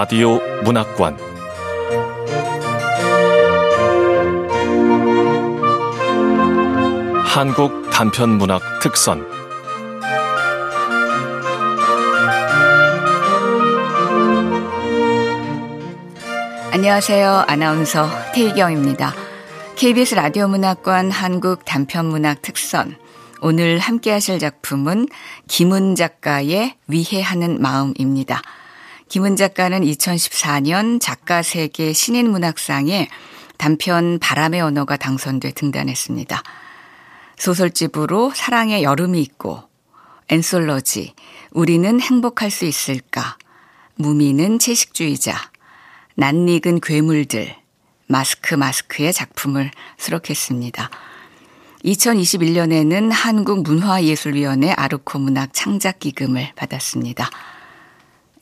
라디오 문학관 한국 단편 문학 특선 안녕하세요. 아나운서 태희경입니다. KBS 라디오 문학관 한국 단편 문학 특선 오늘 함께 하실 작품은 김은 작가의 위해하는 마음입니다. 김은 작가는 2014년 작가 세계 신인 문학상에 단편 바람의 언어가 당선돼 등단했습니다. 소설집으로 사랑의 여름이 있고 엔솔러지 우리는 행복할 수 있을까 무미는 채식주의자 낯익은 괴물들 마스크 마스크의 작품을 수록했습니다. 2021년에는 한국문화예술위원회 아르코 문학 창작기금을 받았습니다.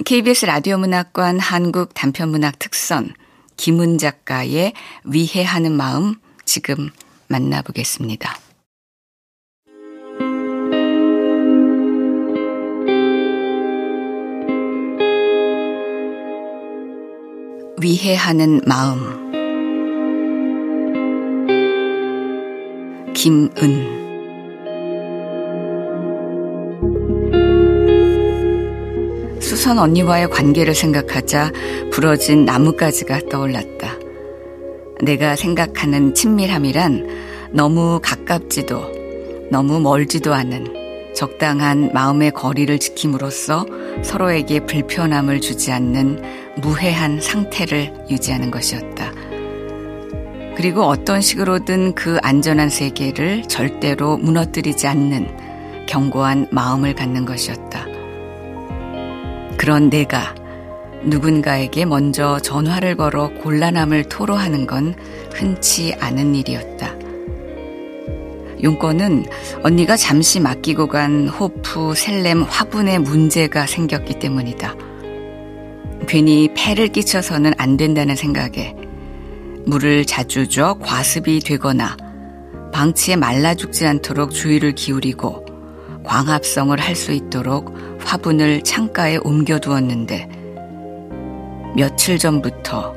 KBS 라디오 문학관 한국 단편문학 특선 김은 작가의 위해하는 마음 지금 만나보겠습니다. 위해하는 마음 김은 수선 언니와의 관계를 생각하자 부러진 나뭇가지가 떠올랐다. 내가 생각하는 친밀함이란 너무 가깝지도 너무 멀지도 않은 적당한 마음의 거리를 지킴으로써 서로에게 불편함을 주지 않는 무해한 상태를 유지하는 것이었다. 그리고 어떤 식으로든 그 안전한 세계를 절대로 무너뜨리지 않는 견고한 마음을 갖는 것이었다. 그런 내가 누군가에게 먼저 전화를 걸어 곤란함을 토로하는 건 흔치 않은 일이었다. 용건은 언니가 잠시 맡기고 간 호프, 셀렘, 화분에 문제가 생겼기 때문이다. 괜히 폐를 끼쳐서는 안 된다는 생각에 물을 자주 줘 과습이 되거나 방치에 말라 죽지 않도록 주의를 기울이고 광합성을 할 수 있도록 화분을 창가에 옮겨두었는데 며칠 전부터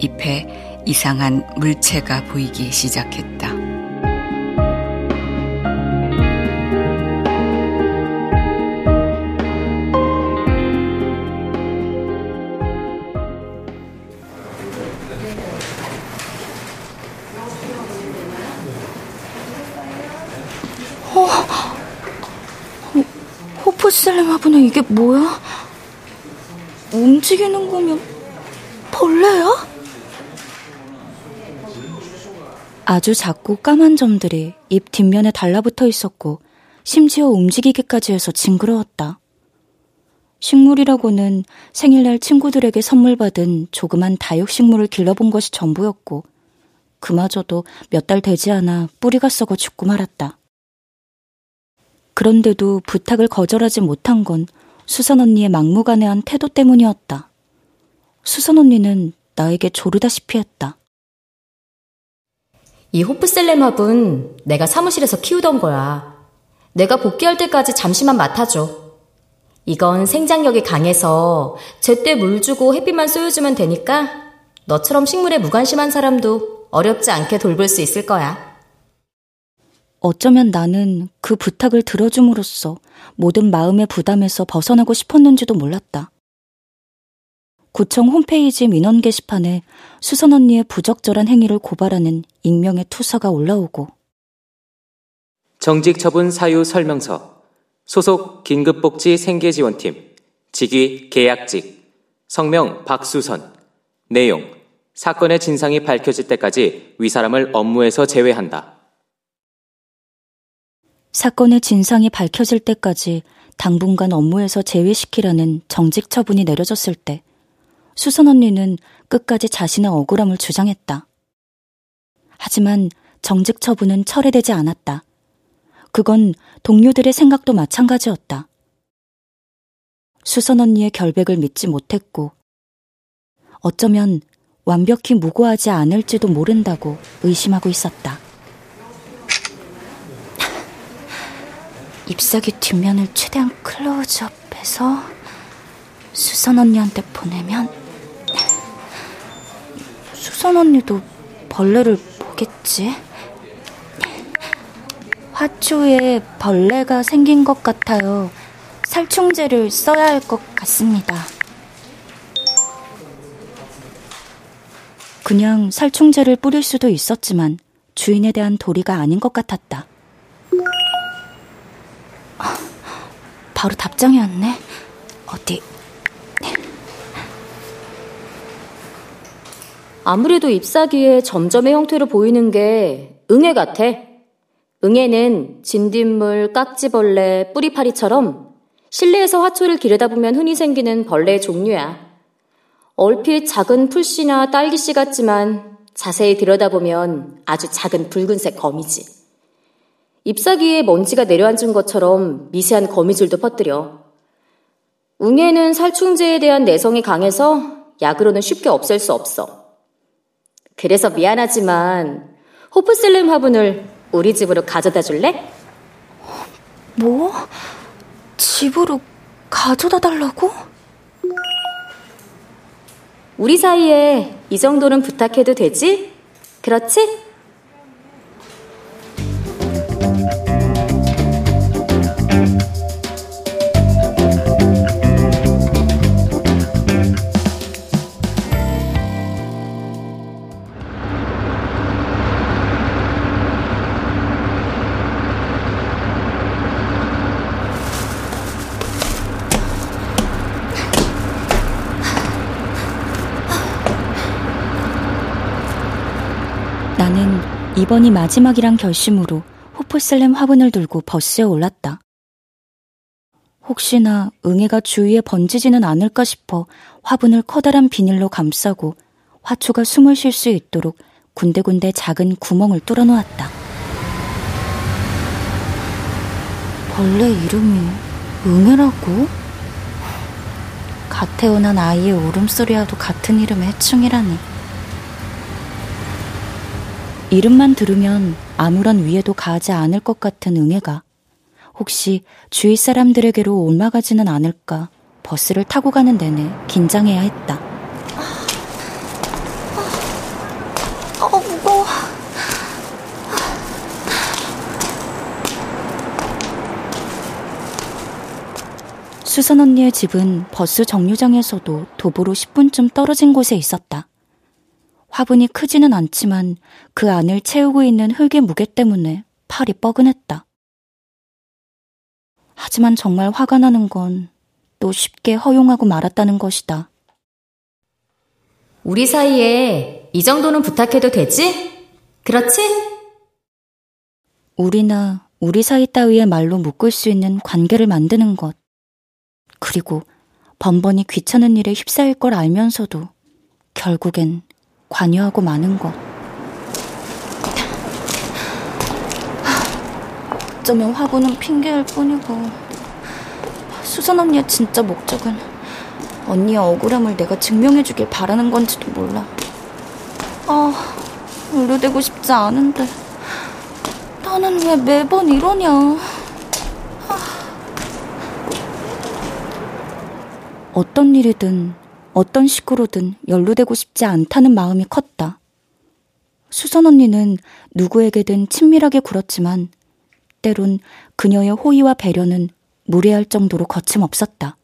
잎에 이상한 물체가 보이기 시작했다. 호프셀렘 화분에 이게 뭐야? 움직이는 거면 벌레야? 아주 작고 까만 점들이 잎 뒷면에 달라붙어 있었고 심지어 움직이기까지 해서 징그러웠다. 식물이라고는 생일날 친구들에게 선물 받은 조그만 다육식물을 길러본 것이 전부였고 그마저도 몇 달 되지 않아 뿌리가 썩어 죽고 말았다. 그런데도 부탁을 거절하지 못한 건 수선 언니의 막무가내한 태도 때문이었다. 수선 언니는 나에게 조르다시피 했다. 이 호프셀렘합은 내가 사무실에서 키우던 거야. 내가 복귀할 때까지 잠시만 맡아줘. 이건 생장력이 강해서 제때 물 주고 햇빛만 쏘여주면 되니까 너처럼 식물에 무관심한 사람도 어렵지 않게 돌볼 수 있을 거야. 어쩌면 나는 그 부탁을 들어줌으로써 모든 마음의 부담에서 벗어나고 싶었는지도 몰랐다. 구청 홈페이지 민원 게시판에 수선 언니의 부적절한 행위를 고발하는 익명의 투서가 올라오고. 정직 처분 사유 설명서. 소속 긴급복지 생계지원팀. 직위 계약직. 성명 박수선. 내용. 사건의 진상이 밝혀질 때까지 위 사람을 업무에서 제외한다. 사건의 진상이 밝혀질 때까지 당분간 업무에서 제외시키라는 정직 처분이 내려졌을 때 수선 언니는 끝까지 자신의 억울함을 주장했다. 하지만 정직 처분은 철회되지 않았다. 그건 동료들의 생각도 마찬가지였다. 수선 언니의 결백을 믿지 못했고 어쩌면 완벽히 무고하지 않을지도 모른다고 의심하고 있었다. 잎사귀 뒷면을 최대한 클로즈업해서 수선 언니한테 보내면 수선 언니도 벌레를 보겠지? 화초에 벌레가 생긴 것 같아요. 살충제를 써야 할 것 같습니다. 그냥 살충제를 뿌릴 수도 있었지만 주인에 대한 도리가 아닌 것 같았다. 바로 답장이 왔네. 어디? 아무래도 잎사귀에 점점의 형태로 보이는 게 응애 같아. 응애는 진딧물, 깍지벌레, 뿌리파리처럼 실내에서 화초를 기르다 보면 흔히 생기는 벌레의 종류야. 얼핏 작은 풀씨나 딸기씨 같지만 자세히 들여다보면 아주 작은 붉은색 거미지. 잎사귀에 먼지가 내려앉은 것처럼 미세한 거미줄도 퍼뜨려. 웅에는 살충제에 대한 내성이 강해서 약으로는 쉽게 없앨 수 없어. 그래서 미안하지만 호프슬램 화분을 우리 집으로 가져다 줄래? 뭐? 집으로 가져다 달라고? 우리 사이에 이 정도는 부탁해도 되지? 그렇지? 이번이 마지막이란 결심으로 호프슬램 화분을 들고 버스에 올랐다. 혹시나 응애가 주위에 번지지는 않을까 싶어 화분을 커다란 비닐로 감싸고 화초가 숨을 쉴 수 있도록 군데군데 작은 구멍을 뚫어 놓았다. 벌레 이름이 응애라고? 갓 태어난 아이의 울음소리와도 같은 이름의 해충이라니. 이름만 들으면 아무런 위에도 가하지 않을 것 같은 응애가 혹시 주위 사람들에게로 옮아가지는 않을까 버스를 타고 가는 내내 긴장해야 했다. 어, 무거워. 수선 언니의 집은 버스 정류장에서도 도보로 10분쯤 떨어진 곳에 있었다. 화분이 크지는 않지만 그 안을 채우고 있는 흙의 무게 때문에 팔이 뻐근했다. 하지만 정말 화가 나는 건 또 쉽게 허용하고 말았다는 것이다. 우리 사이에 이 정도는 부탁해도 되지? 그렇지? 우리나 우리 사이 따위의 말로 묶을 수 있는 관계를 만드는 것. 그리고 번번이 귀찮은 일에 휩싸일 걸 알면서도 결국엔 관여하고 마는 것. 어쩌면 화분은 핑계일 뿐이고 수선 언니의 진짜 목적은 언니의 억울함을 내가 증명해주길 바라는 건지도 몰라. 아, 의료되고 싶지 않은데 나는 왜 매번 이러냐. 어떤 일이든 어떤 식으로든 연루되고 싶지 않다는 마음이 컸다. 수선 언니는 누구에게든 친밀하게 굴었지만 때론 그녀의 호의와 배려는 무례할 정도로 거침없었다.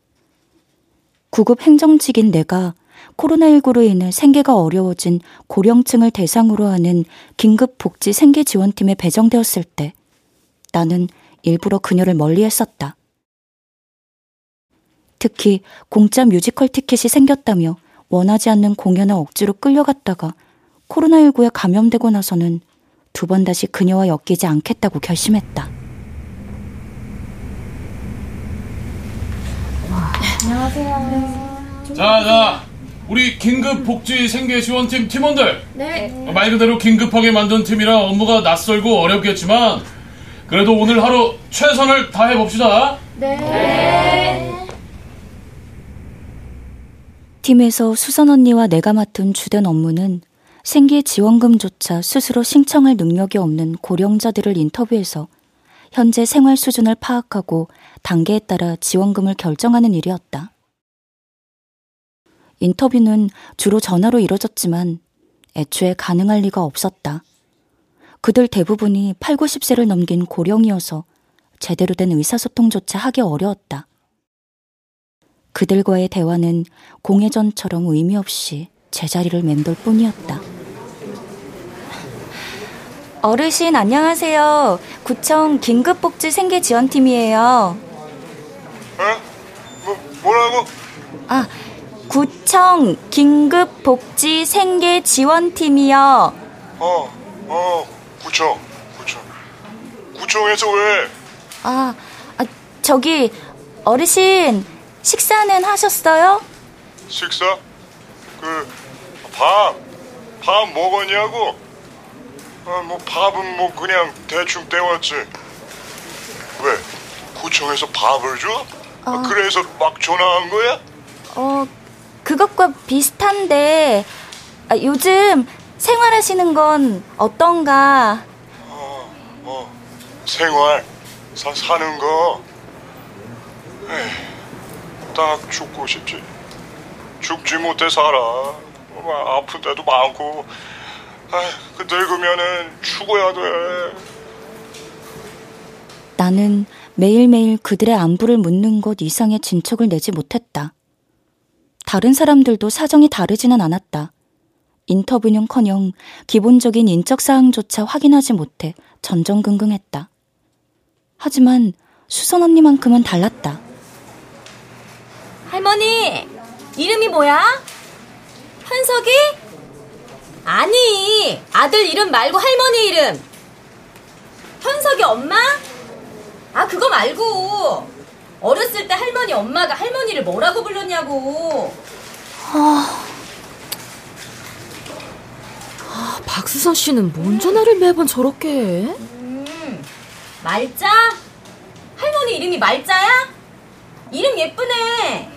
구급 행정직인 내가 코로나19로 인해 생계가 어려워진 고령층을 대상으로 하는 긴급 복지 생계 지원팀에 배정되었을 때 나는 일부러 그녀를 멀리 했었다. 특히 공짜 뮤지컬 티켓이 생겼다며 원하지 않는 공연에 억지로 끌려갔다가 코로나19에 감염되고 나서는 두 번 다시 그녀와 엮이지 않겠다고 결심했다. 자, 자, 우리 긴급 복지 생계 지원팀 팀원들. 네. 말 그대로 긴급하게 만든 팀이라 업무가 낯설고 어렵겠지만 그래도 오늘 하루 최선을 다해 봅시다. 팀에서 수선 언니와 내가 맡은 주된 업무는 생계 지원금조차 스스로 신청할 능력이 없는 고령자들을 인터뷰해서 현재 생활 수준을 파악하고 단계에 따라 지원금을 결정하는 일이었다. 인터뷰는 주로 전화로 이뤄졌지만 애초에 가능할 리가 없었다. 그들 대부분이 8, 90세를 넘긴 고령이어서 제대로 된 의사소통조차 하기 어려웠다. 그들과의 대화는 공회전처럼 의미 없이 제자리를 맴돌 뿐이었다. 어르신 안녕하세요. 구청 긴급복지 생계지원팀이에요. 에? 뭐, 뭐라고? 아, 구청 긴급복지 생계지원팀이요. 어, 어, 구청, 구청. 구청에서 왜? 아, 아 저기 어르신 식사는 하셨어요? 식사? 그, 밥, 밥 먹었냐고? 아, 뭐 밥은 뭐 그냥 대충 때웠지. 왜? 구청에서 밥을 줘? 아, 어. 그래서 막 전화한 거야? 어, 그것과 비슷한데 아, 요즘 생활하시는 건 어떤가? 어, 어, 생활, 사, 사는 거. 에이, 딱 죽고 싶지. 죽지 못해 살아. 뭐, 아픈 데도 많고. 아, 그 늙으면은 죽어야 돼. 나는 매일매일 그들의 안부를 묻는 것 이상의 진척을 내지 못했다. 다른 사람들도 사정이 다르지는 않았다. 인터뷰는커녕 기본적인 인적 사항조차 확인하지 못해 전전긍긍했다. 하지만 수선 언니만큼은 달랐다. 할머니, 이름이 뭐야? 현석이? 아니, 아들 이름 말고 할머니 이름. 현석이 엄마? 아, 그거 말고. 어렸을 때 할머니 엄마가 할머니를 뭐라고 불렀냐고. 아, 박수선 씨는 뭔 전화를 매번 저렇게 해? 음, 말자? 할머니 이름이 말자야? 이름 예쁘네.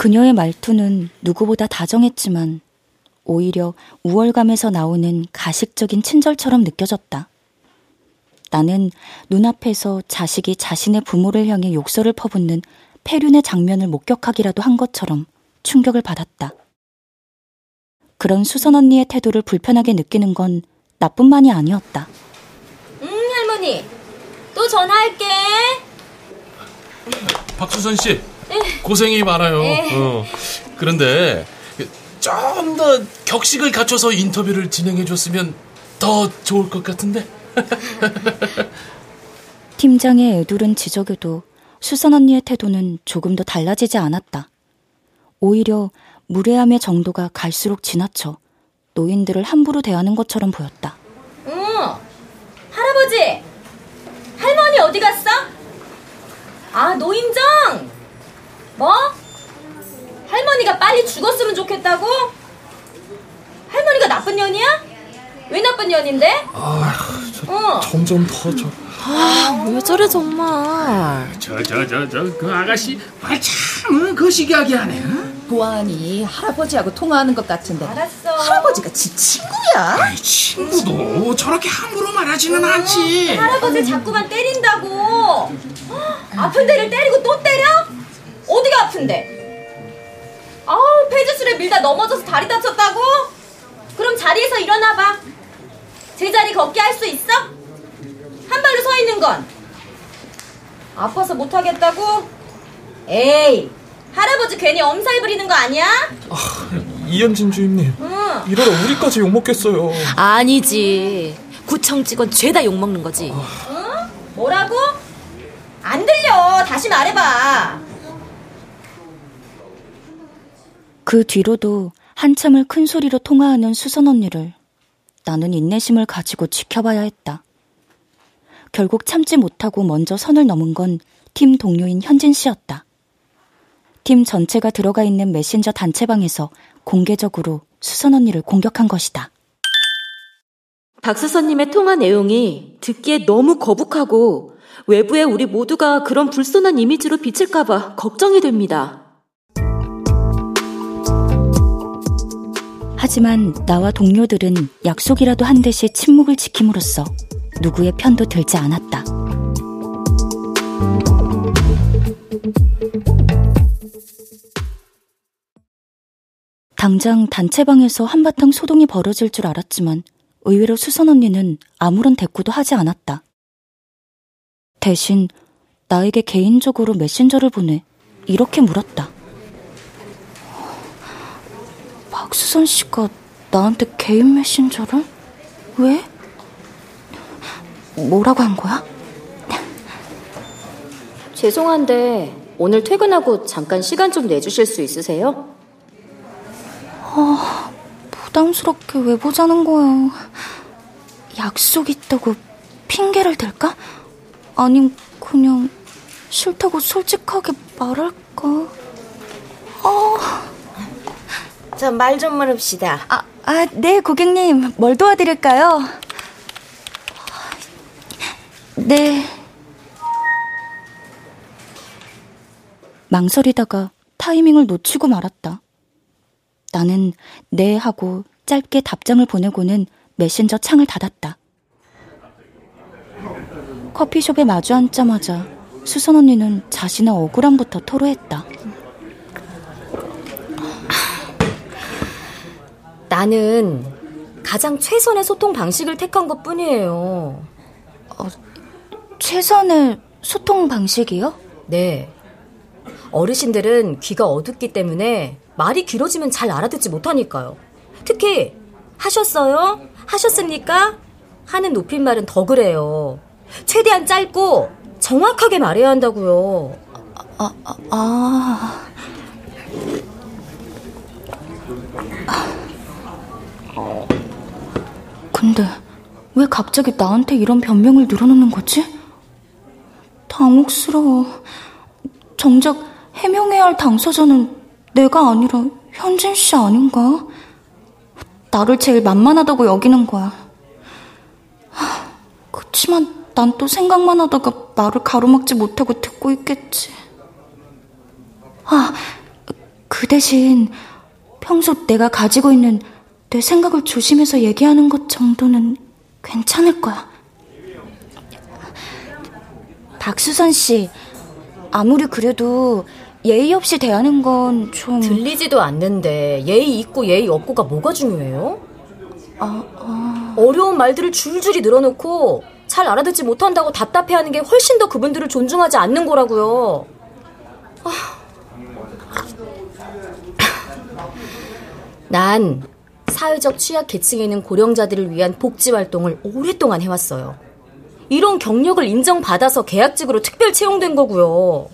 그녀의 말투는 누구보다 다정했지만 오히려 우월감에서 나오는 가식적인 친절처럼 느껴졌다. 나는 눈앞에서 자식이 자신의 부모를 향해 욕설을 퍼붓는 폐륜의 장면을 목격하기라도 한 것처럼 충격을 받았다. 그런 수선 언니의 태도를 불편하게 느끼는 건 나뿐만이 아니었다. 응, 할머니. 또 전화할게. 박수선 씨 고생이 많아요. 어. 그런데 좀 더 격식을 갖춰서 인터뷰를 진행해 줬으면 더 좋을 것 같은데. 팀장의 애둘은 지적에도 수선 언니의 태도는 조금도 달라지지 않았다. 오히려 무례함의 정도가 갈수록 지나쳐 노인들을 함부로 대하는 것처럼 보였다. 응. 할아버지. 할머니 어디 갔어? 아, 노인정. 뭐? 할머니가 빨리 죽었으면 좋겠다고? 할머니가 나쁜 년이야? 왜 나쁜 년인데? 아, 어. 점점 더 저. 아, 왜 저래 정말. 저 저 저 저 그 아가씨 말참 거시기하게 하네. 어? 보안이 할아버지하고 통화하는 것 같은데 알았어. 할아버지가 지 친구야? 아이 친구도 저렇게 함부로 말하지는 않지. 할아버지 자꾸만 때린다고. 헉, 아픈 데를 때리고 또 때려? 어디가 아픈데? 아우 폐주술에 밀다 넘어져서 다리 다쳤다고? 그럼 자리에서 일어나봐. 제자리 걷기 할 수 있어? 한 발로 서 있는 건 아파서 못 하겠다고? 에이 할아버지 괜히 엄살 부리는 거 아니야? 이현진 주임님 응. 이러다 우리까지 욕 먹겠어요 아니지. 구청 직원 죄다 욕 먹는 거지. 응? 뭐라고? 안 들려. 다시 말해봐. 그 뒤로도 한참을 큰 소리로 통화하는 수선 언니를 나는 인내심을 가지고 지켜봐야 했다. 결국 참지 못하고 먼저 선을 넘은 건 팀 동료인 현진 씨였다. 팀 전체가 들어가 있는 메신저 단체방에서 공개적으로 수선 언니를 공격한 것이다. 박수선님의 통화 내용이 듣기에 너무 거북하고 외부에 우리 모두가 그런 불손한 이미지로 비칠까봐 걱정이 됩니다. 하지만 나와 동료들은 약속이라도 한 듯이 침묵을 지킴으로써 누구의 편도 들지 않았다. 당장 단체방에서 한바탕 소동이 벌어질 줄 알았지만 의외로 수선 언니는 아무런 대꾸도 하지 않았다. 대신 나에게 개인적으로 메신저를 보내 이렇게 물었다. 박수선 씨가 나한테 개인 메신저를? 왜? 뭐라고 한 거야? 죄송한데 오늘 퇴근하고 잠깐 시간 좀 내주실 수 있으세요? 아, 부담스럽게 왜 보자는 거야. 약속 있다고 핑계를 댈까? 아님 그냥 싫다고 솔직하게 말할까? 아. 저 말 좀 물읍시다. 아, 아, 네, 고객님. 뭘 도와드릴까요? 네. 망설이다가 타이밍을 놓치고 말았다. 나는 네 하고 짧게 답장을 보내고는 메신저 창을 닫았다. 커피숍에 마주 앉자마자 수선 언니는 자신의 억울함부터 토로했다. 나는 가장 최선의 소통 방식을 택한 것 뿐이에요. 어, 최선의 소통 방식이요? 네. 어르신들은 귀가 어둡기 때문에 말이 길어지면 잘 알아듣지 못하니까요. 특히 하셨어요? 하셨습니까? 하는 높임말은 더 그래요. 최대한 짧고 정확하게 말해야 한다고요. 아, 아, 아. 근데 왜 갑자기 나한테 이런 변명을 늘어놓는 거지? 당혹스러워. 정작 해명해야 할 당사자는 내가 아니라 현진 씨 아닌가? 나를 제일 만만하다고 여기는 거야. 그치만 난 또 생각만 하다가 말을 가로막지 못하고 듣고 있겠지. 아, 그 대신 평소 내가 가지고 있는 내 생각을 조심해서 얘기하는 것 정도는 괜찮을 거야. 박수선 씨, 아무리 그래도 예의 없이 대하는 건 좀. 들리지도 않는데 예의 있고 예의 없고가 뭐가 중요해요? 아, 아... 어려운 말들을 줄줄이 늘어놓고 잘 알아듣지 못한다고 답답해하는 게 훨씬 더 그분들을 존중하지 않는 거라고요. 아... 난 사회적 취약 계층에 있는 고령자들을 위한 복지 활동을 오랫동안 해왔어요. 이런 경력을 인정받아서 계약직으로 특별 채용된 거고요.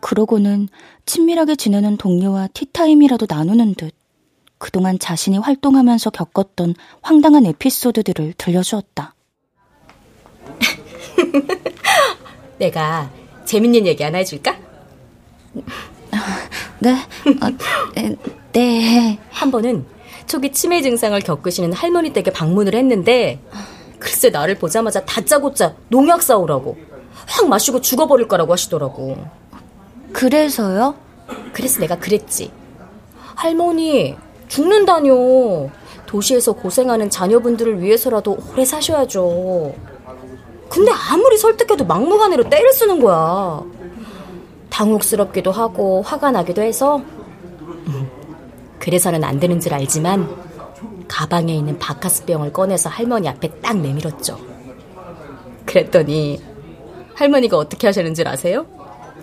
그러고는 친밀하게 지내는 동료와 티타임이라도 나누는 듯 그동안 자신이 활동하면서 겪었던 황당한 에피소드들을 들려주었다. 내가 재밌는 얘기 하나 해줄까? 네, 어, 네. 한 번은 초기 치매 증상을 겪으시는 할머니 댁에 방문을 했는데 글쎄 나를 보자마자 다짜고짜 농약 사오라고 확 마시고 죽어버릴 거라고 하시더라고. 그래서요? 그래서 내가 그랬지. 할머니, 죽는다뇨. 도시에서 고생하는 자녀분들을 위해서라도 오래 사셔야죠. 근데 아무리 설득해도 막무가내로 때를 쓰는 거야. 당혹스럽기도 하고 화가 나기도 해서 음, 그래서는 안 되는 줄 알지만 가방에 있는 바카스병을 꺼내서 할머니 앞에 딱 내밀었죠. 그랬더니 할머니가 어떻게 하시는 줄 아세요?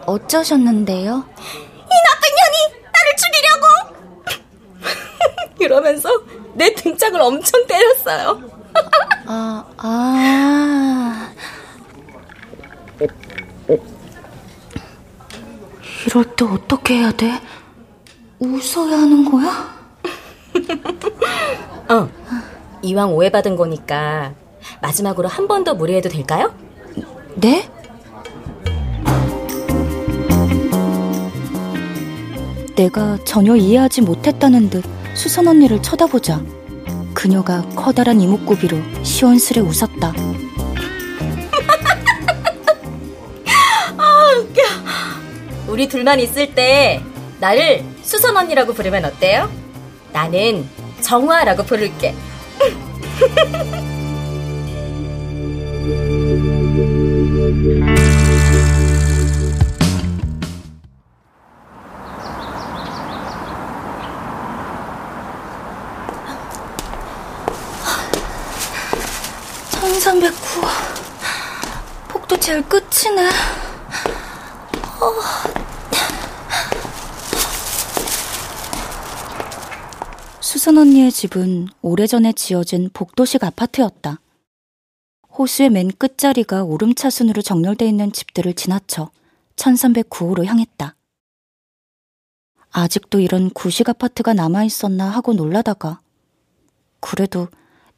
어쩌셨는데요? 이 나쁜 년이 나를 죽이려고! 이러면서 내 등짝을 엄청 때렸어요. 아, 아. 이럴 때 어떻게 해야 돼? 웃어야 하는 거야? 어. 이왕 오해받은 거니까 마지막으로 한 번 더 무례해도 될까요? 네? 내가 전혀 이해하지 못했다는 듯 수선 언니를 쳐다보자 그녀가 커다란 이목구비로 시원스레 웃었다. 아 웃겨. 우리 둘만 있을 때 나를 수선 언니라고 부르면 어때요? 나는 정화라고 부를게. 천삼백구 폭도 제일 끝이네. 어. 수선 언니의 집은 오래전에 지어진 복도식 아파트였다. 호수의 맨 끝자리가 오름차순으로 정렬돼 있는 집들을 지나쳐 1309호로 향했다. 아직도 이런 구식 아파트가 남아있었나 하고 놀라다가 그래도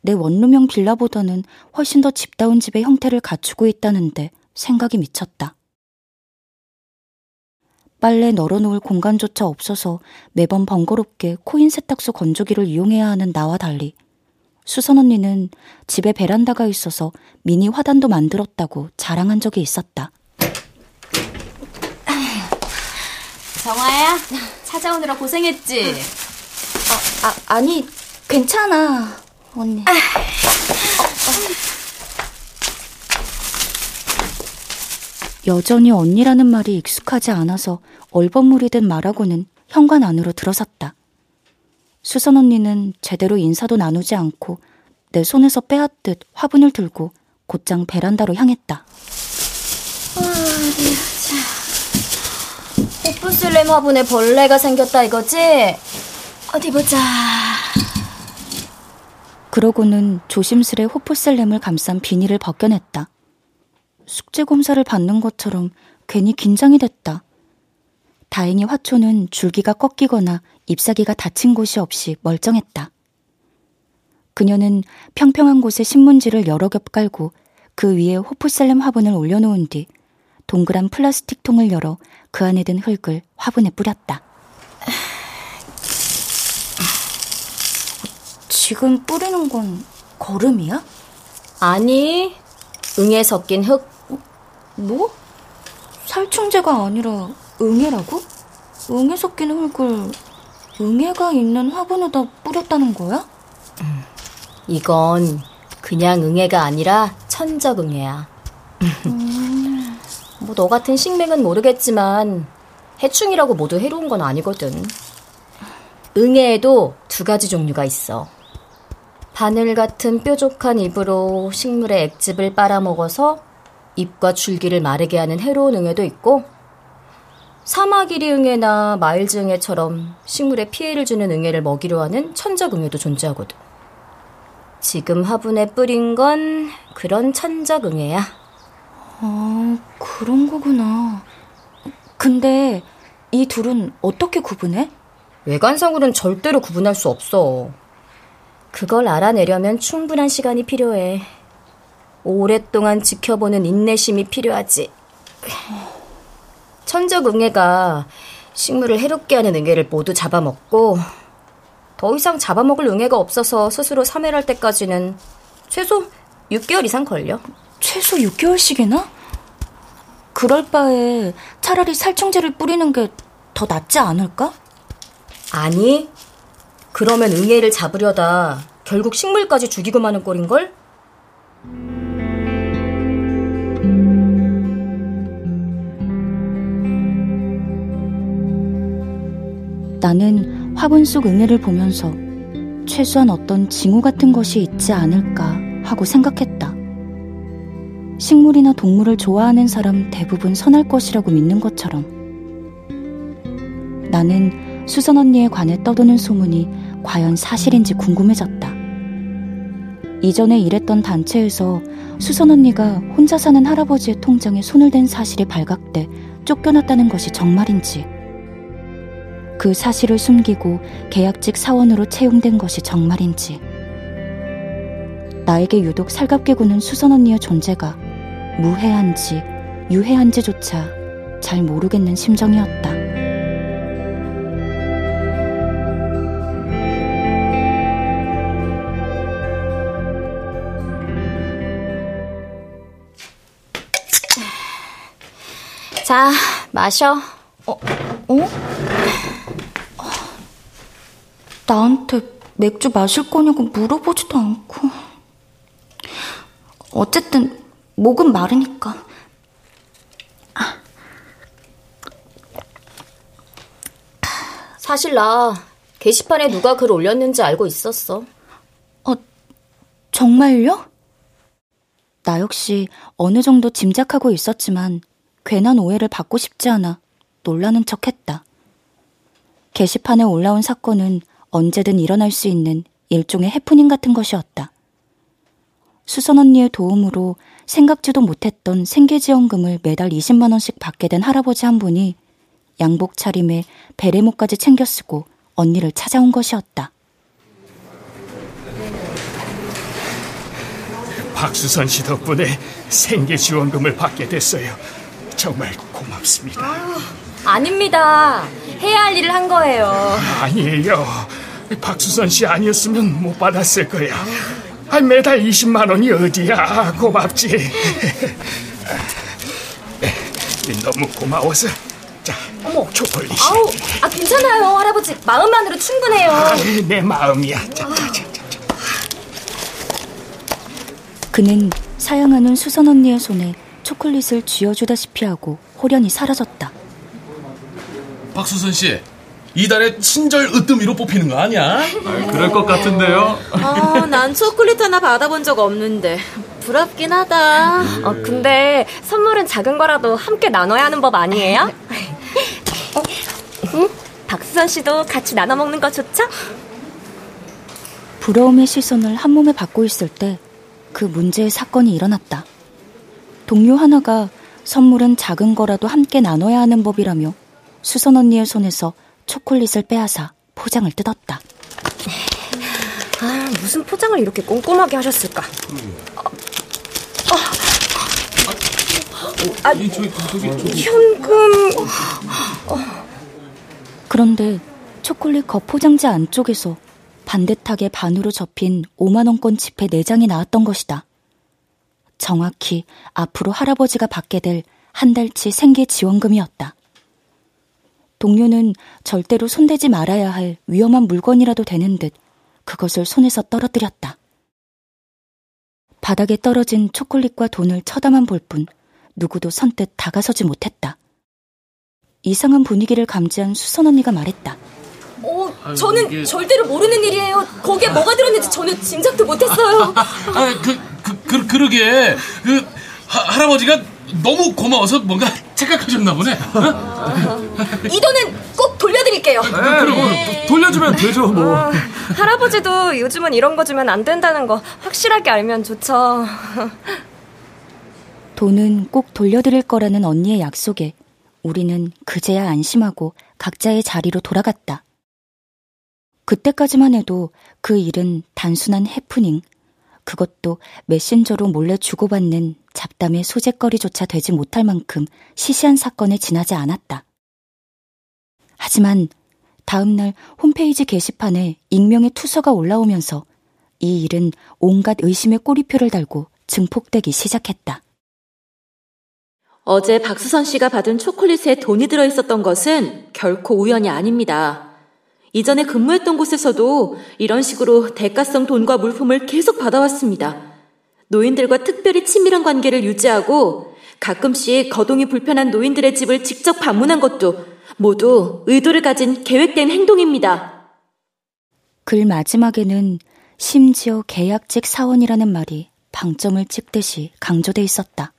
내 원룸형 빌라보다는 훨씬 더 집다운 집의 형태를 갖추고 있다는데 생각이 미쳤다. 빨래 널어놓을 공간조차 없어서 매번 번거롭게 코인 세탁소 건조기를 이용해야 하는 나와 달리 수선 언니는 집에 베란다가 있어서 미니 화단도 만들었다고 자랑한 적이 있었다. 정아야, 찾아오느라 고생했지? 어, 아, 아니, 괜찮아, 언니. 아, 여전히 언니라는 말이 익숙하지 않아서 얼버무리 듯 말하고는 현관 안으로 들어섰다. 수선 언니는 제대로 인사도 나누지 않고 내 손에서 빼앗듯 화분을 들고 곧장 베란다로 향했다. 자. 오프슬램 화분에 벌레가 생겼다 이거지? 어디 보자. 그러고는 조심스레 호프셀렘을 감싼 비닐을 벗겨냈다. 숙제 검사를 받는 것처럼 괜히 긴장이 됐다. 다행히 화초는 줄기가 꺾이거나 잎사귀가 다친 곳이 없이 멀쩡했다. 그녀는 평평한 곳에 신문지를 여러 겹 깔고 그 위에 호프셀렘 화분을 올려놓은 뒤 동그란 플라스틱 통을 열어 그 안에 든 흙을 화분에 뿌렸다. 지금 뿌리는 건 거름이야? 아니, 응에 섞인 흙. 뭐? 살충제가 아니라 응애라고? 응애 섞인 흙을 응애가 있는 화분에다 뿌렸다는 거야? 음, 이건 그냥 응애가 아니라 천적 응애야. 음. 뭐너 같은 식맥은 모르겠지만 해충이라고 모두 해로운 건 아니거든. 응애에도 두 가지 종류가 있어. 바늘 같은 뾰족한 입으로 식물의 액즙을 빨아먹어서 잎과 줄기를 마르게 하는 해로운 응애도 있고 사마귀리 응애나 마일즈 응애처럼 식물에 피해를 주는 응애를 먹이려 하는 천적 응애도 존재하거든. 지금 화분에 뿌린 건 그런 천적 응애야. 아, 그런 거구나. 근데 이 둘은 어떻게 구분해? 외관상으로는 절대로 구분할 수 없어. 그걸 알아내려면 충분한 시간이 필요해. 오랫동안 지켜보는 인내심이 필요하지. 천적 응애가 식물을 해롭게 하는 응애를 모두 잡아먹고 더 이상 잡아먹을 응애가 없어서 스스로 사멸할 때까지는 최소 6개월 이상 걸려. 최소 6개월씩이나? 그럴 바에 차라리 살충제를 뿌리는 게 더 낫지 않을까? 아니, 그러면 응애를 잡으려다 결국 식물까지 죽이고 마는 꼴인걸? 나는 화분 속 응애를 보면서 최소한 어떤 징후 같은 것이 있지 않을까 하고 생각했다. 식물이나 동물을 좋아하는 사람 대부분 선할 것이라고 믿는 것처럼. 나는 수선 언니에 관해 떠도는 소문이 과연 사실인지 궁금해졌다. 이전에 일했던 단체에서 수선 언니가 혼자 사는 할아버지의 통장에 손을 댄 사실이 발각돼 쫓겨났다는 것이 정말인지, 그 사실을 숨기고 계약직 사원으로 채용된 것이 정말인지, 나에게 유독 살갑게 구는 수선 언니의 존재가 무해한지 유해한지조차 잘 모르겠는 심정이었다. 자, 마셔. 어, 어? 나한테 맥주 마실 거냐고 물어보지도 않고. 어쨌든, 목은 마르니까. 사실 나 게시판에 누가 글 올렸는지 알고 있었어. 어, 정말요? 나 역시 어느 정도 짐작하고 있었지만 괜한 오해를 받고 싶지 않아 놀라는 척 했다. 게시판에 올라온 사건은 언제든 일어날 수 있는 일종의 해프닝 같은 것이었다. 수선 언니의 도움으로 생각지도 못했던 생계지원금을 매달 20만원씩 받게 된 할아버지 한 분이 양복 차림에 베레모까지 챙겨 쓰고 언니를 찾아온 것이었다. 박수선 씨 덕분에 생계 지원금을 받게 됐어요. 정말 고맙습니다. 아, 닙니다 해야 할 일을 한 거예요. 아니에요. 박수선 씨 아니었으면 못 받았을 거야. 아, 매달 20만 원이 어디야? 고맙지. 너무 고마워서. 자, 어머, 초콜릿. 아우, 아 괜찮아요, 할아버지. 마음만으로 충분해요. 아, 내 마음이야. 자, 자, 자. 그는 사양하는 수선 언니의 손에 초콜릿을 쥐어주다시피 하고 호련히 사라졌다. 박수선 씨, 이달에 친절 으뜸이로 뽑히는 거 아니야? 아, 그럴 것 같은데요. 아, 난 초콜릿 하나 받아본 적 없는데 부럽긴 하다. 어, 근데 선물은 작은 거라도 함께 나눠야 하는 법 아니에요? 어? 응? 박수선 씨도 같이 나눠 먹는 거 좋죠? 부러움의 시선을 한 몸에 받고 있을 때 그 문제의 사건이 일어났다. 동료 하나가 선물은 작은 거라도 함께 나눠야 하는 법이라며 수선 언니의 손에서 초콜릿을 빼앗아 포장을 뜯었다. 아, 무슨 포장을 이렇게 꼼꼼하게 하셨을까? 어, 아, 현금. 그런데 초콜릿 겉포장지 안쪽에서 반듯하게 반으로 접힌 5만원권 지폐 4장이 나왔던 것이다. 정확히 앞으로 할아버지가 받게 될 한 달치 생계 지원금이었다. 동료는 절대로 손대지 말아야 할 위험한 물건이라도 되는 듯 그것을 손에서 떨어뜨렸다. 바닥에 떨어진 초콜릿과 돈을 쳐다만 볼 뿐 누구도 선뜻 다가서지 못했다. 이상한 분위기를 감지한 수선 언니가 말했다. 어, 저는 이게... 절대로 모르는 일이에요. 거기에 뭐가 들었는지 저는 짐작도 못했어요. 아, 아, 그, 그, 그, 그러게. 그, 하, 할아버지가 너무 고마워서 뭔가 착각하셨나 보네. 어? 이 돈은 꼭 돌려드릴게요. 네, 그럼, 네. 돌려주면 되죠, 뭐. 어, 할아버지도 요즘은 이런 거 주면 안 된다는 거 확실하게 알면 좋죠. 돈은 꼭 돌려드릴 거라는 언니의 약속에 우리는 그제야 안심하고 각자의 자리로 돌아갔다. 그때까지만 해도 그 일은 단순한 해프닝, 그것도 메신저로 몰래 주고받는 잡담의 소재거리조차 되지 못할 만큼 시시한 사건에 지나지 않았다. 하지만 다음날 홈페이지 게시판에 익명의 투서가 올라오면서 이 일은 온갖 의심의 꼬리표를 달고 증폭되기 시작했다. 어제 박수선 씨가 받은 초콜릿에 돈이 들어 있었던 것은 결코 우연이 아닙니다. 이전에 근무했던 곳에서도 이런 식으로 대가성 돈과 물품을 계속 받아왔습니다. 노인들과 특별히 친밀한 관계를 유지하고 가끔씩 거동이 불편한 노인들의 집을 직접 방문한 것도 모두 의도를 가진 계획된 행동입니다. 글 마지막에는 심지어 계약직 사원이라는 말이 방점을 찍듯이 강조돼 있었다.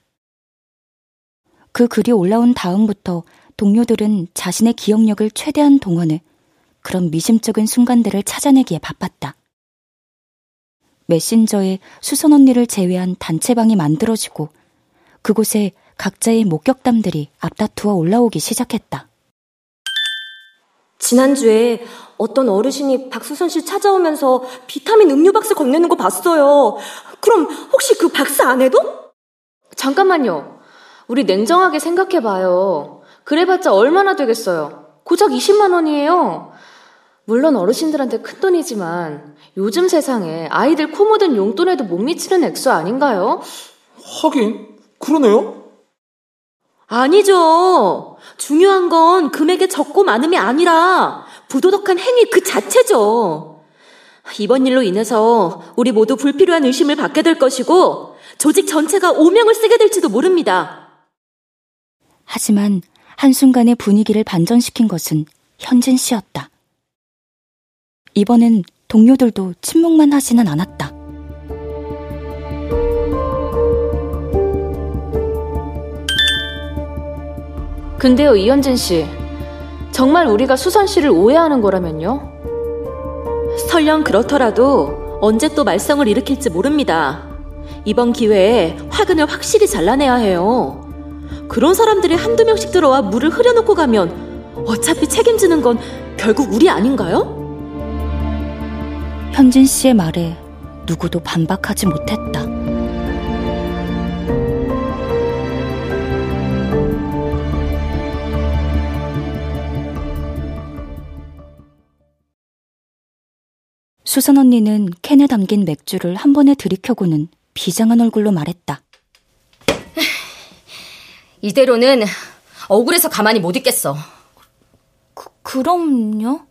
그 글이 올라온 다음부터 동료들은 자신의 기억력을 최대한 동원해 그런 미심쩍은 순간들을 찾아내기에 바빴다. 메신저에 수선 언니를 제외한 단체방이 만들어지고 그곳에 각자의 목격담들이 앞다투어 올라오기 시작했다. 지난주에 어떤 어르신이 박수선 씨 찾아오면서 비타민 음료 박스 건네는 거 봤어요. 그럼 혹시 그 박스 안에도? 잠깐만요. 우리 냉정하게 생각해봐요. 그래봤자 얼마나 되겠어요. 고작 20만 원이에요. 물론 어르신들한테 큰 돈이지만 요즘 세상에 아이들 코 묻은 용돈에도 못 미치는 액수 아닌가요? 하긴 그러네요. 아니죠. 중요한 건 금액의 적고 많음이 아니라 부도덕한 행위 그 자체죠. 이번 일로 인해서 우리 모두 불필요한 의심을 받게 될 것이고 조직 전체가 오명을 쓰게 될지도 모릅니다. 하지만 한순간의 분위기를 반전시킨 것은 현진 씨였다. 이번엔 동료들도 침묵만 하지는 않았다. 근데요, 이현진 씨. 정말 우리가 수선 씨를 오해하는 거라면요? 설령 그렇더라도 언제 또 말썽을 일으킬지 모릅니다. 이번 기회에 화근을 확실히 잘라내야 해요. 그런 사람들이 한두 명씩 들어와 물을 흐려놓고 가면 어차피 책임지는 건 결국 우리 아닌가요? 현진 씨의 말에 누구도 반박하지 못했다. 수선 언니는 캔에 담긴 맥주를 한 번에 들이켜고는 비장한 얼굴로 말했다. 이대로는 억울해서 가만히 못 있겠어. 그, 그럼요?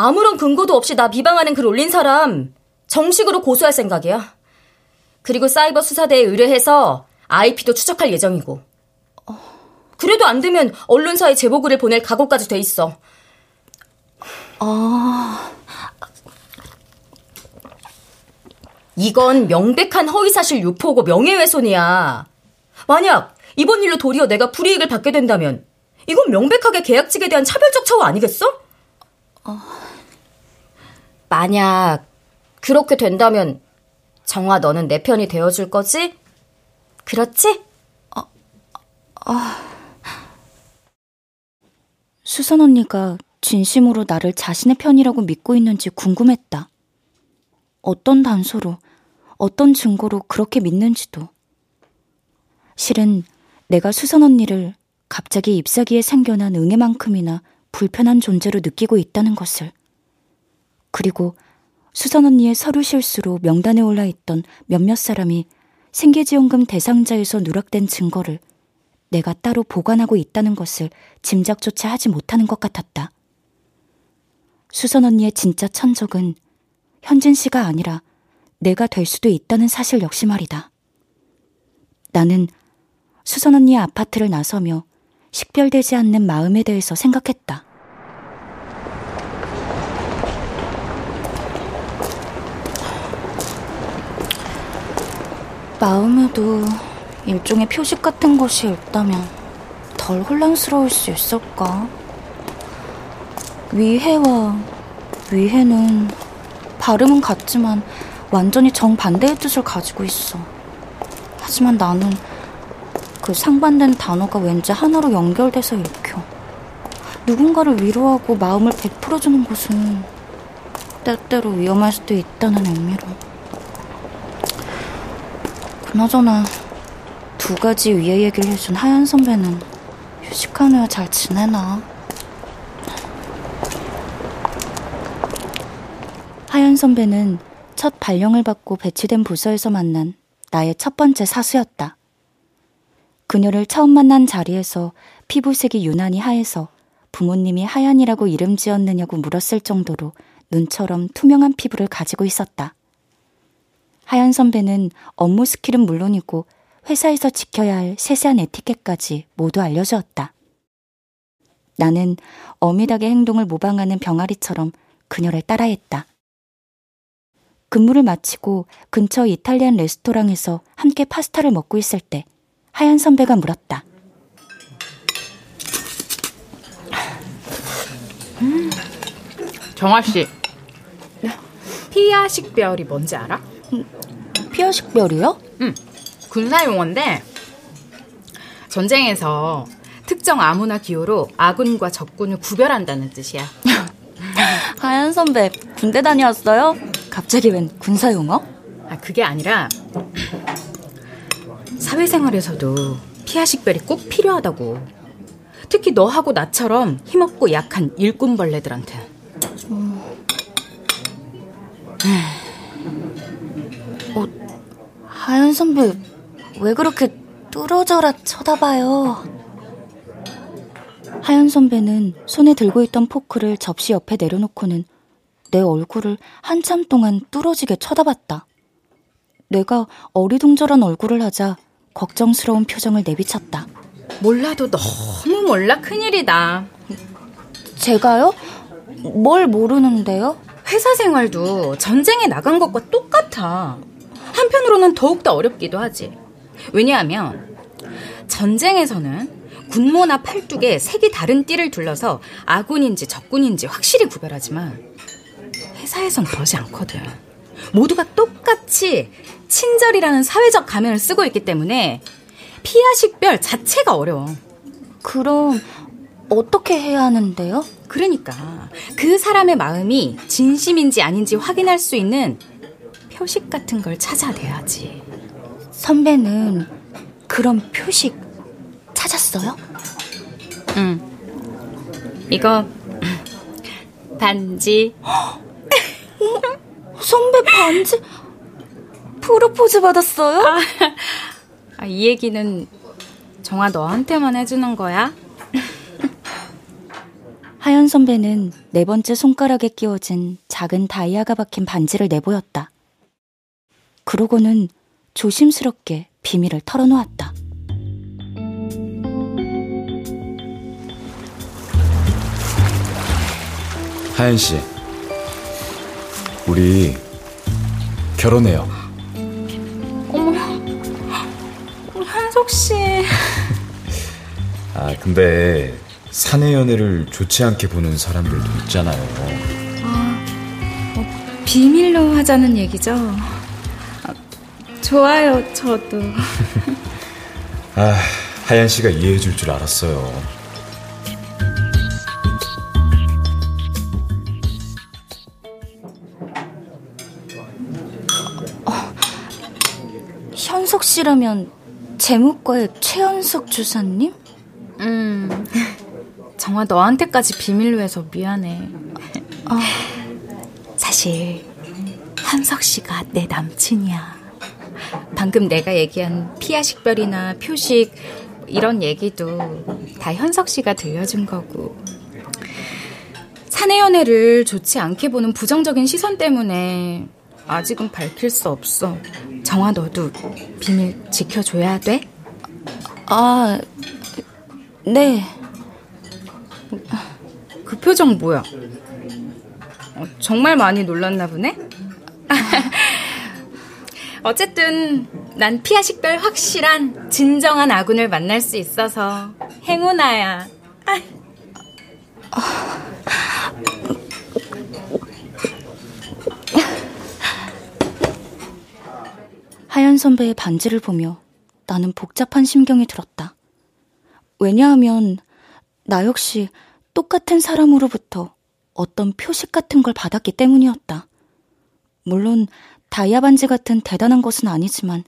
아무런 근거도 없이 나 비방하는 글 올린 사람 정식으로 고소할 생각이야. 그리고 사이버 수사대에 의뢰해서 IP도 추적할 예정이고. 그래도 안 되면 언론사에 제보 글을 보낼 각오까지 돼 있어. 아... 이건 명백한 허위사실 유포고 명예훼손이야. 만약 이번 일로 도리어 내가 불이익을 받게 된다면 이건 명백하게 계약직에 대한 차별적 처우 아니겠어? 어... 만약 그렇게 된다면 정화 너는 내 편이 되어줄 거지? 그렇지? 어, 어... 수선 언니가 진심으로 나를 자신의 편이라고 믿고 있는지 궁금했다. 어떤 단서로, 어떤 증거로 그렇게 믿는지도. 실은 내가 수선 언니를 갑자기 잎사귀에 생겨난 응애만큼이나 불편한 존재로 느끼고 있다는 것을. 그리고 수선 언니의 서류 실수로 명단에 올라 있던 몇몇 사람이 생계지원금 대상자에서 누락된 증거를 내가 따로 보관하고 있다는 것을 짐작조차 하지 못하는 것 같았다. 수선 언니의 진짜 천적은 현진 씨가 아니라 내가 될 수도 있다는 사실 역시 말이다. 나는 수선 언니의 아파트를 나서며 식별되지 않는 마음에 대해서 생각했다. 마음에도 일종의 표식 같은 것이 있다면 덜 혼란스러울 수 있을까? 위해와 위해는 발음은 같지만 완전히 정반대의 뜻을 가지고 있어. 하지만 나는 그 상반된 단어가 왠지 하나로 연결돼서 읽혀. 누군가를 위로하고 마음을 베풀어주는 것은 때때로 위험할 수도 있다는 의미로. 그나저나 두 가지 위의 얘기를 해준 하얀 선배는 휴식한 후에 잘 지내나? 하연 선배는 첫 발령을 받고 배치된 부서에서 만난 나의 첫 번째 사수였다. 그녀를 처음 만난 자리에서 피부색이 유난히 하얘서 부모님이 하얀이라고 이름 지었느냐고 물었을 정도로 눈처럼 투명한 피부를 가지고 있었다. 하연 선배는 업무 스킬은 물론이고 회사에서 지켜야 할 세세한 에티켓까지 모두 알려주었다. 나는 어미닭의 행동을 모방하는 병아리처럼 그녀를 따라했다. 근무를 마치고 근처 이탈리안 레스토랑에서 함께 파스타를 먹고 있을 때 하얀 선배가 물었다. 음, 정아 씨, 피아 식별이 뭔지 알아? 피아 식별이요? 응. 군사 용어인데 전쟁에서 특정 아무나 기호로 아군과 적군을 구별한다는 뜻이야. 하얀 선배 군대 다녀왔어요? 갑자기 웬 군사 용어? 아 그게 아니라 사회생활에서도 피아 식별이 꼭 필요하다고. 특히 너하고 나처럼 힘없고 약한 일꾼벌레들한테. 음. 어, 하연 선배 왜 그렇게 뚫어져라 쳐다봐요? 하연 선배는 손에 들고 있던 포크를 접시 옆에 내려놓고는 내 얼굴을 한참 동안 뚫어지게 쳐다봤다. 내가 어리둥절한 얼굴을 하자 걱정스러운 표정을 내비쳤다. 몰라도 너무 몰라 큰일이다. 제가요? 뭘 모르는데요? 회사 생활도 전쟁에 나간 것과 똑같아. 한편으로는 더욱더 어렵기도 하지. 왜냐하면 전쟁에서는 군모나 팔뚝에 색이 다른 띠를 둘러서 아군인지 적군인지 확실히 구별하지만 회사에선 그러지 않거든. 모두가 똑같이 친절이라는 사회적 가면을 쓰고 있기 때문에 피아식별 자체가 어려워. 그럼 어떻게 해야 하는데요? 그러니까 그 사람의 마음이 진심인지 아닌지 확인할 수 있는 표식 같은 걸 찾아내야지. 선배는 그런 표식 찾았어요? 응. 이거 반지. 선배 반지 프로포즈 받았어요? 아, 아, 이 얘기는 정아 너한테만 해주는 거야? 하연 선배는 네 번째 손가락에 끼워진 작은 다이아가 박힌 반지를 내보였다. 그러고는 조심스럽게 비밀을 털어놓았다. 하연 씨, 우리 결혼해요. 어머, 한석 씨. 아, 근데 사내 연애를 좋지 않게 보는 사람들도 있잖아요. 아, 어, 비밀로 하자는 얘기죠? 아, 좋아요, 저도. 아, 하연 씨가 이해해 줄 줄 알았어요. 현석 씨라면 재무과의 최현석 주사님? 음, 정화 너한테까지 비밀로 해서 미안해. 어, 사실 현석 씨가 내 남친이야. 방금 내가 얘기한 피아 식별이나 표식 이런 얘기도 다 현석 씨가 들려준 거고. 사내 연애를 좋지 않게 보는 부정적인 시선 때문에 아직은 밝힐 수 없어. 정아 너도 비밀 지켜줘야 돼? 아, 네. 그 표정 뭐야? 어, 정말 많이 놀랐나 보네? 어쨌든 난 피아 식별 확실한 진정한 아군을 만날 수 있어서 행운아야. 하연 선배의 반지를 보며 나는 복잡한 심경이 들었다. 왜냐하면 나 역시 똑같은 사람으로부터 어떤 표식 같은 걸 받았기 때문이었다. 물론 다이아 반지 같은 대단한 것은 아니지만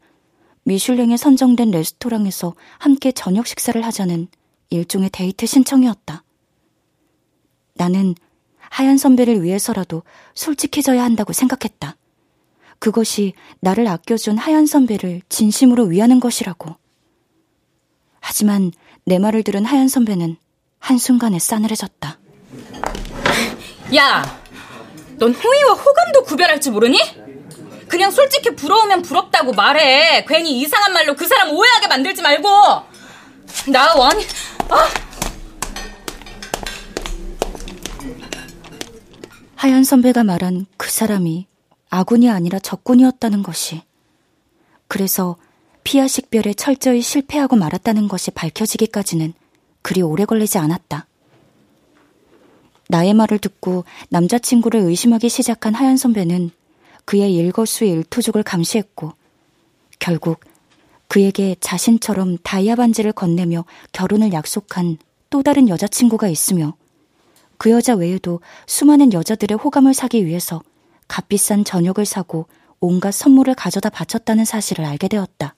미슐랭에 선정된 레스토랑에서 함께 저녁 식사를 하자는 일종의 데이트 신청이었다. 나는 하연 선배를 위해서라도 솔직해져야 한다고 생각했다. 그것이 나를 아껴준 하얀 선배를 진심으로 위하는 것이라고. 하지만 내 말을 들은 하얀 선배는 한순간에 싸늘해졌다. 야! 넌 호의와 호감도 구별할 줄 모르니? 그냥 솔직히 부러우면 부럽다고 말해. 괜히 이상한 말로 그 사람 오해하게 만들지 말고. 나 원, 아! 하얀 선배가 말한 그 사람이 아군이 아니라 적군이었다는 것이. 그래서 피아 식별에 철저히 실패하고 말았다는 것이 밝혀지기까지는 그리 오래 걸리지 않았다. 나의 말을 듣고 남자친구를 의심하기 시작한 하얀 선배는 그의 일거수일투족을 감시했고 결국 그에게 자신처럼 다이아 반지를 건네며 결혼을 약속한 또 다른 여자친구가 있으며 그 여자 외에도 수많은 여자들의 호감을 사기 위해서 값비싼 저녁을 사고 온갖 선물을 가져다 바쳤다는 사실을 알게 되었다.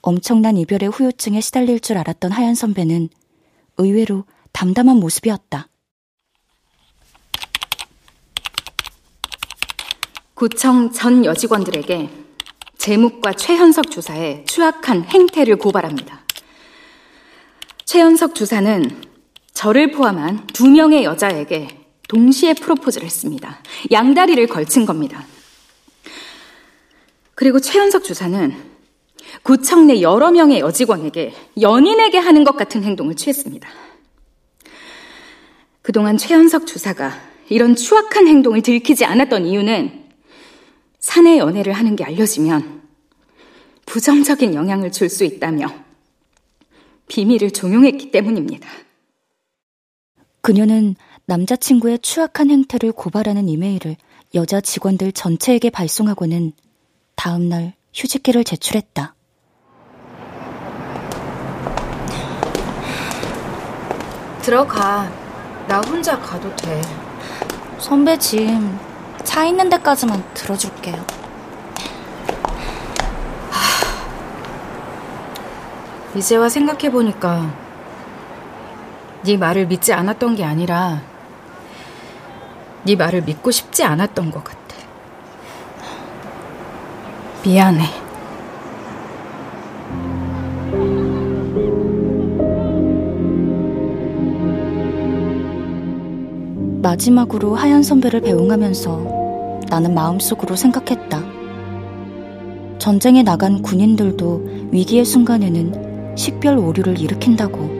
엄청난 이별의 후유증에 시달릴 줄 알았던 하얀 선배는 의외로 담담한 모습이었다. 구청 전 여직원들에게 제묵과 최현석 주사의 추악한 행태를 고발합니다. 최현석 주사는 저를 포함한 두 명의 여자에게 동시에 프로포즈를 했습니다. 양다리를 걸친 겁니다. 그리고 최현석 주사는 구청 내 여러 명의 여직원에게 연인에게 하는 것 같은 행동을 취했습니다. 그동안 최현석 주사가 이런 추악한 행동을 들키지 않았던 이유는 사내 연애를 하는 게 알려지면 부정적인 영향을 줄 수 있다며 비밀을 종용했기 때문입니다. 그녀는 남자친구의 추악한 행태를 고발하는 이메일을 여자 직원들 전체에게 발송하고는 다음날 휴직기를 제출했다. 들어가. 나 혼자 가도 돼. 선배 짐, 차 있는 데까지만 들어줄게요. 이제와 생각해보니까 네 말을 믿지 않았던 게 아니라 네 말을 믿고 싶지 않았던 것 같아. 미안해. 마지막으로 하얀 선배를 배웅하면서 나는 마음속으로 생각했다. 전쟁에 나간 군인들도 위기의 순간에는 식별 오류를 일으킨다고.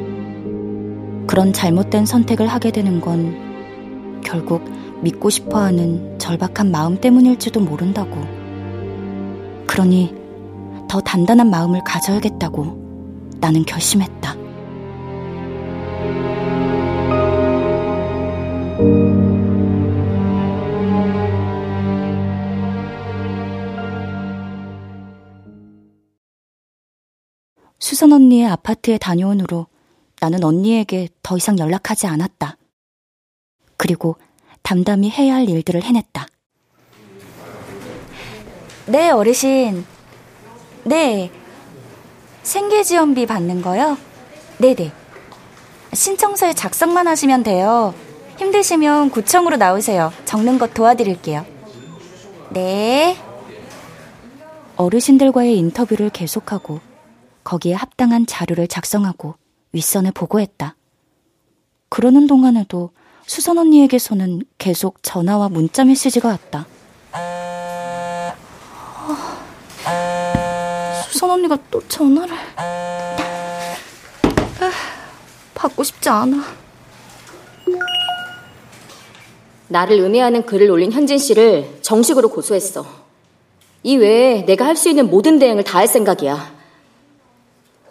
그런 잘못된 선택을 하게 되는 건 결국 믿고 싶어 하는 절박한 마음 때문일지도 모른다고. 그러니 더 단단한 마음을 가져야겠다고 나는 결심했다. 수선 언니의 아파트에 다녀온 후로 나는 언니에게 더 이상 연락하지 않았다. 그리고 담담히 해야 할 일들을 해냈다. 네, 어르신. 네. 생계지원비 받는 거요? 네네. 신청서에 작성만 하시면 돼요. 힘드시면 구청으로 나오세요. 적는 것 도와드릴게요. 네. 어르신들과의 인터뷰를 계속하고 거기에 합당한 자료를 작성하고 윗선에 보고했다. 그러는 동안에도 수선 언니에게서는 계속 전화와 문자 메시지가 왔다. 수선 언니가 또 전화를. 받고 싶지 않아. 나를 음해하는 글을 올린 현진 씨를 정식으로 고소했어. 이 외에 내가 할 수 있는 모든 대응을 다 할 생각이야.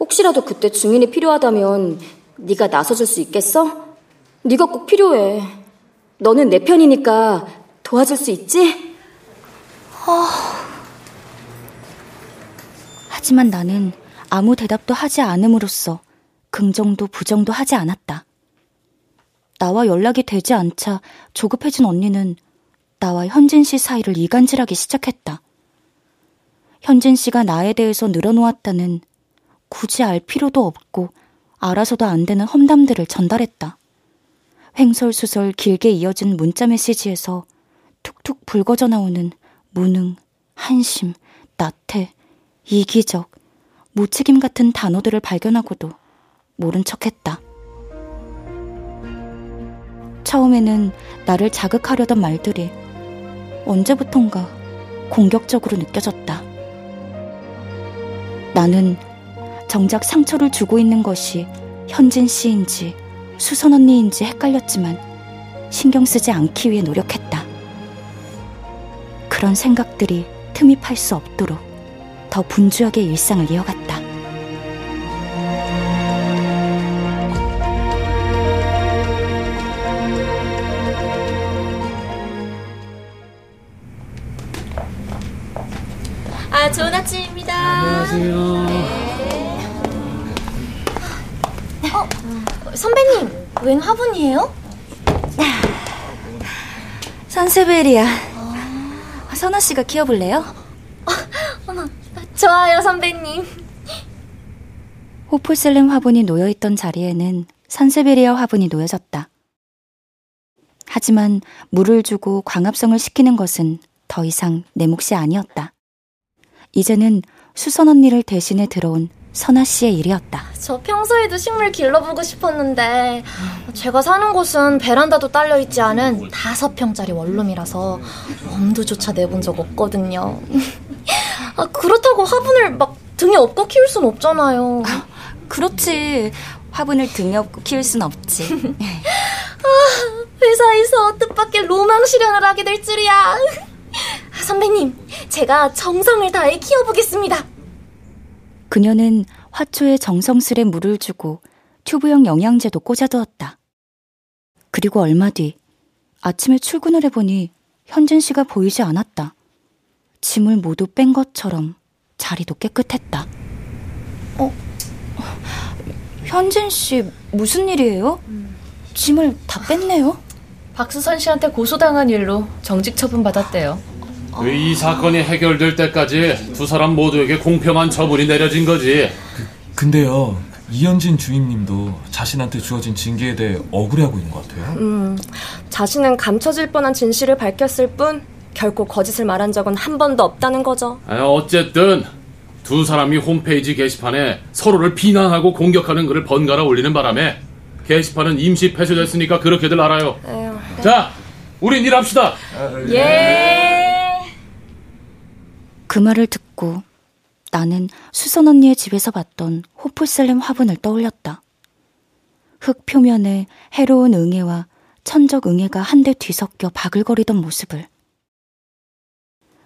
혹시라도 그때 증인이 필요하다면 네가 나서줄 수 있겠어? 네가 꼭 필요해. 너는 내 편이니까 도와줄 수 있지? 어... 하지만 나는 아무 대답도 하지 않음으로써 긍정도 부정도 하지 않았다. 나와 연락이 되지 않자 조급해진 언니는 나와 현진 씨 사이를 이간질하기 시작했다. 현진 씨가 나에 대해서 늘어놓았다는 굳이 알 필요도 없고 알아서도 안 되는 험담들을 전달했다. 횡설수설 길게 이어진 문자 메시지에서 툭툭 불거져 나오는 무능, 한심, 나태, 이기적, 무책임 같은 단어들을 발견하고도 모른 척 했다. 처음에는 나를 자극하려던 말들이 언제부턴가 공격적으로 느껴졌다. 나는 정작 상처를 주고 있는 것이 현진 씨인지 수선 언니인지 헷갈렸지만 신경 쓰지 않기 위해 노력했다. 그런 생각들이 틈이 팔수 없도록 더 분주하게 일상을 이어갔다. 아, 좋은 아침입니다. 안녕하세요. 웬 화분이에요? 산세베리아. 선아 씨가 키워볼래요? 어, 어머, 좋아요, 선배님. 호프슬림 화분이 놓여있던 자리에는 산세베리아 화분이 놓여졌다. 하지만 물을 주고 광합성을 시키는 것은 더 이상 내 몫이 아니었다. 이제는 수선 언니를 대신해 들어온 선아 씨의 일이었다. 저 평소에도 식물 길러보고 싶었는데 제가 사는 곳은 베란다도 딸려 있지 않은 다섯 평짜리 원룸이라서 엄두조차 내본 적 없거든요. 아, 그렇다고 화분을 막 등에 업고 키울 순 없잖아요. 그렇지. 화분을 등에 업고 키울 순 없지. 아, 회사에서 뜻밖의 로망 실현을 하게 될 줄이야. 선배님, 제가 정성을 다해 키워보겠습니다. 그녀는 화초에 정성스레 물을 주고 튜브형 영양제도 꽂아두었다. 그리고 얼마 뒤 아침에 출근을 해보니 현진 씨가 보이지 않았다. 짐을 모두 뺀 것처럼 자리도 깨끗했다. 어, 현진 씨 무슨 일이에요? 짐을 다 뺐네요? 박수선 씨한테 고소당한 일로 정직 처분 받았대요. 이 사건이 해결될 때까지 두 사람 모두에게 공평한 처분이 내려진 거지. 그, 근데요, 이현진 주임님도 자신한테 주어진 징계에 대해 억울해하고 있는 것 같아요. 음, 자신은 감춰질 뻔한 진실을 밝혔을 뿐 결코 거짓을 말한 적은 한 번도 없다는 거죠. 아, 어쨌든 두 사람이 홈페이지 게시판에 서로를 비난하고 공격하는 글을 번갈아 올리는 바람에 게시판은 임시 폐쇄됐으니까 그렇게들 알아요. 에휴, 네. 자, 우린 일합시다. 예. 그 말을 듣고 나는 수선 언니의 집에서 봤던 호프셀렘 화분을 떠올렸다. 흙 표면에 해로운 응애와 천적 응애가 한데 뒤섞여 바글거리던 모습을.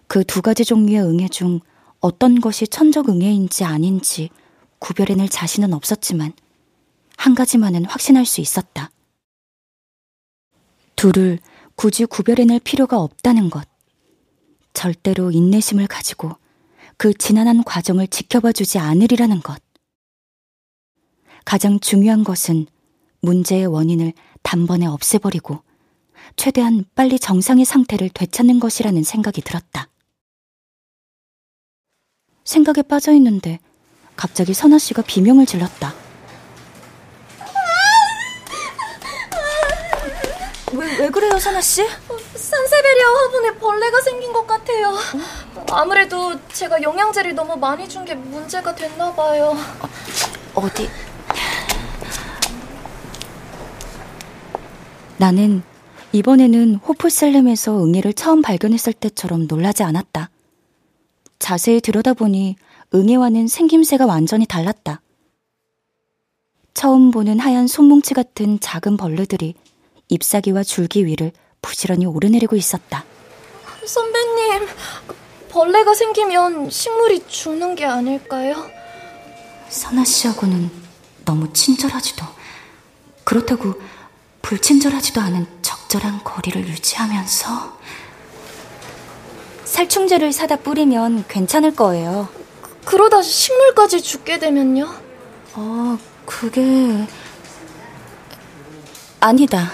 그 두 가지 종류의 응애 중 어떤 것이 천적 응애인지 아닌지 구별해낼 자신은 없었지만 한 가지만은 확신할 수 있었다. 둘을 굳이 구별해낼 필요가 없다는 것. 절대로 인내심을 가지고 그 지난한 과정을 지켜봐 주지 않으리라는 것. 가장 중요한 것은 문제의 원인을 단번에 없애버리고 최대한 빨리 정상의 상태를 되찾는 것이라는 생각이 들었다. 생각에 빠져 있는데 갑자기 선아 씨가 비명을 질렀다. 왜, 왜 그래요, 선아 씨? 어, 산세베리아 화분에 벌레가 생긴 것 같아요. 아무래도 제가 영양제를 너무 많이 준 게 문제가 됐나 봐요. 어, 디 나는 이번에는 호프셀렘에서 응애를 처음 발견했을 때처럼 놀라지 않았다. 자세히 들여다보니 응애와는 생김새가 완전히 달랐다. 처음 보는 하얀 손뭉치 같은 작은 벌레들이 잎사귀와 줄기 위를 부지런히 오르내리고 있었다. 선배님, 벌레가 생기면 식물이 죽는 게 아닐까요? 선아 씨하고는 너무 친절하지도 그렇다고 불친절하지도 않은 적절한 거리를 유지하면서 살충제를 사다 뿌리면 괜찮을 거예요. 그, 러다 식물까지 죽게 되면요? 어, 그게 아니다.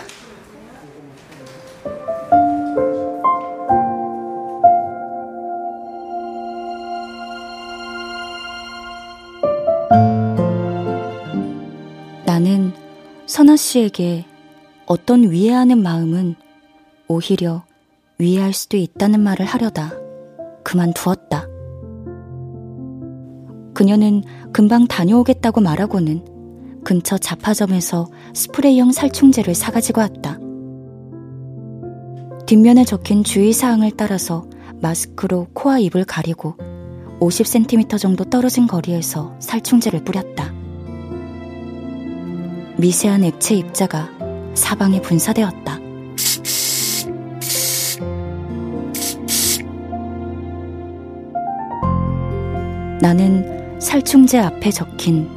선아 씨에게 어떤 위해하는 마음은 오히려 위해할 수도 있다는 말을 하려다 그만두었다. 그녀는 금방 다녀오겠다고 말하고는 근처 잡화점에서 스프레이형 살충제를 사가지고 왔다. 뒷면에 적힌 주의사항을 따라서 마스크로 코와 입을 가리고 50cm 정도 떨어진 거리에서 살충제를 뿌렸다. 미세한 액체 입자가 사방에 분사되었다. 나는 살충제 앞에 적힌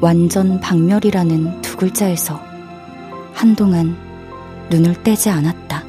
완전 박멸이라는 두 글자에서 한동안 눈을 떼지 않았다.